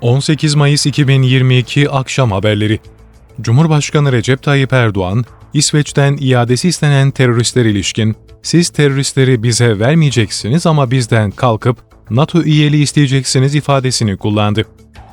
18 Mayıs 2022 Akşam Haberleri Cumhurbaşkanı Recep Tayyip Erdoğan, İsveç'ten iadesi istenen teröristler ilişkin, siz teröristleri bize vermeyeceksiniz ama bizden kalkıp NATO üyeliği isteyeceksiniz ifadesini kullandı.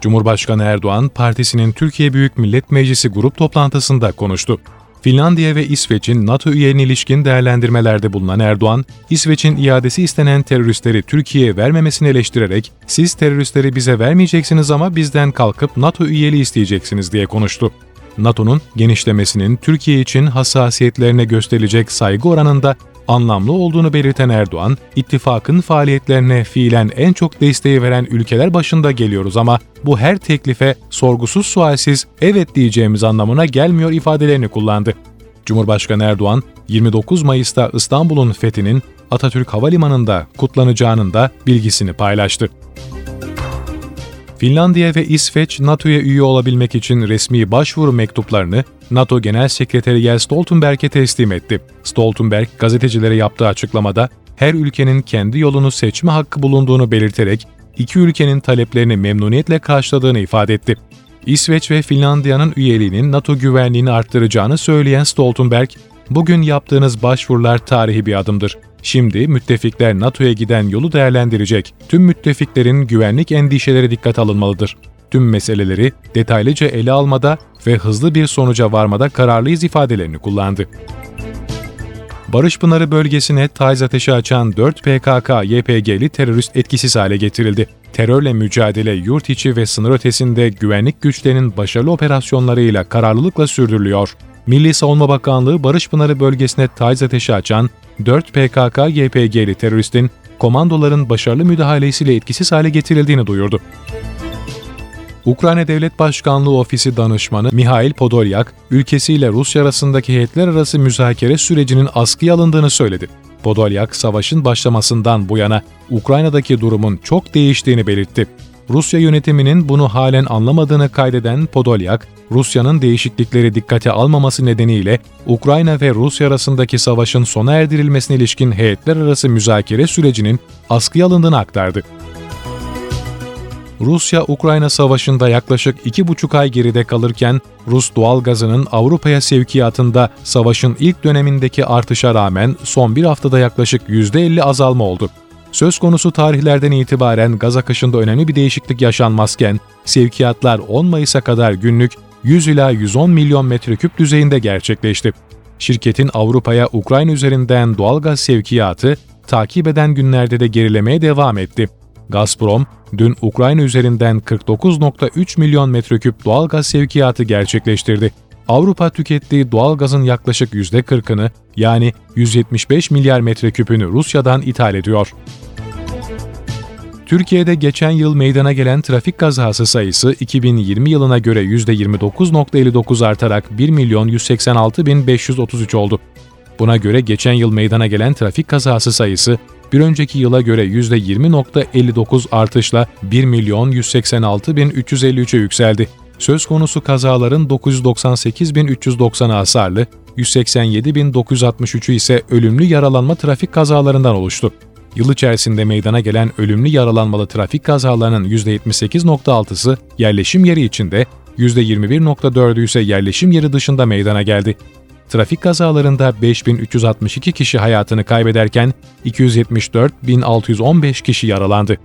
Cumhurbaşkanı Erdoğan, partisinin Türkiye Büyük Millet Meclisi grup toplantısında konuştu. Finlandiya ve İsveç'in NATO üyeliğine ilişkin değerlendirmelerde bulunan Erdoğan, İsveç'in iadesi istenen teröristleri Türkiye'ye vermemesini eleştirerek, siz teröristleri bize vermeyeceksiniz ama bizden kalkıp NATO üyeliği isteyeceksiniz diye konuştu. NATO'nun genişlemesinin Türkiye için hassasiyetlerine gösterilecek saygı oranında anlamlı olduğunu belirten Erdoğan, ittifakın faaliyetlerine fiilen en çok desteği veren ülkeler başında geliyoruz ama bu her teklife sorgusuz sualsiz evet diyeceğimiz anlamına gelmiyor ifadelerini kullandı. Cumhurbaşkanı Erdoğan, 29 Mayıs'ta İstanbul'un fethinin Atatürk Havalimanı'nda kutlanacağının da bilgisini paylaştı. Finlandiya ve İsveç, NATO'ya üye olabilmek için resmi başvuru mektuplarını NATO Genel Sekreteri Jens Stoltenberg'e teslim etti. Stoltenberg, gazetecilere yaptığı açıklamada, her ülkenin kendi yolunu seçme hakkı bulunduğunu belirterek, iki ülkenin taleplerini memnuniyetle karşıladığını ifade etti. İsveç ve Finlandiya'nın üyeliğinin NATO güvenliğini arttıracağını söyleyen Stoltenberg, bugün yaptığınız başvurular tarihi bir adımdır. Şimdi müttefikler NATO'ya giden yolu değerlendirecek. Tüm müttefiklerin güvenlik endişeleri dikkat alınmalıdır. Tüm meseleleri detaylıca ele almada ve hızlı bir sonuca varmada kararlıyız ifadelerini kullandı. Barış Pınarı bölgesine taiz ateşi açan 4 PKK-YPG'li terörist etkisiz hale getirildi. Terörle mücadele yurt içi ve sınır ötesinde güvenlik güçlerinin başarılı operasyonlarıyla kararlılıkla sürdürülüyor. Milli Savunma Bakanlığı Barış Pınarı bölgesine taiz ateşi açan 4 PKK-YPG'li teröristin komandoların başarılı müdahalesiyle etkisiz hale getirildiğini duyurdu. Ukrayna Devlet Başkanlığı Ofisi Danışmanı Mihail Podolyak, ülkesiyle Rusya arasındaki heyetler arası müzakere sürecinin askıya alındığını söyledi. Podolyak, savaşın başlamasından bu yana Ukrayna'daki durumun çok değiştiğini belirtti. Rusya yönetiminin bunu halen anlamadığını kaydeden Podolyak, Rusya'nın değişiklikleri dikkate almaması nedeniyle Ukrayna ve Rusya arasındaki savaşın sona erdirilmesine ilişkin heyetler arası müzakere sürecinin askıya alındığını aktardı. Rusya-Ukrayna savaşında yaklaşık iki buçuk ay geride kalırken Rus doğal gazının Avrupa'ya sevkiyatında savaşın ilk dönemindeki artışa rağmen son bir haftada yaklaşık %50 azalma oldu. Söz konusu tarihlerden itibaren gaz akışında önemli bir değişiklik yaşanmazken, sevkiyatlar 10 Mayıs'a kadar günlük 100 ila 110 milyon metreküp düzeyinde gerçekleşti. Şirketin Avrupa'ya Ukrayna üzerinden doğal gaz sevkiyatı takip eden günlerde de gerilemeye devam etti. Gazprom, dün Ukrayna üzerinden 49.3 milyon metreküp doğal gaz sevkiyatı gerçekleştirdi. Avrupa tükettiği doğal gazın yaklaşık %40'ını yani 175 milyar metreküpünü Rusya'dan ithal ediyor. Türkiye'de geçen yıl meydana gelen trafik kazası sayısı 2020 yılına göre %29.59 artarak 1 milyon 186 bin 533 oldu. Buna göre geçen yıl meydana gelen trafik kazası sayısı bir önceki yıla göre %20.59 artışla 1 milyon 186 bin 353'e yükseldi. Söz konusu kazaların 998.390'ı hasarlı, 187.963'ü ise ölümlü yaralanma trafik kazalarından oluştu. Yıl içerisinde meydana gelen ölümlü yaralanmalı trafik kazalarının %78.6'sı yerleşim yeri içinde, %21.4'ü ise yerleşim yeri dışında meydana geldi. Trafik kazalarında 5362 kişi hayatını kaybederken 274.615 kişi yaralandı.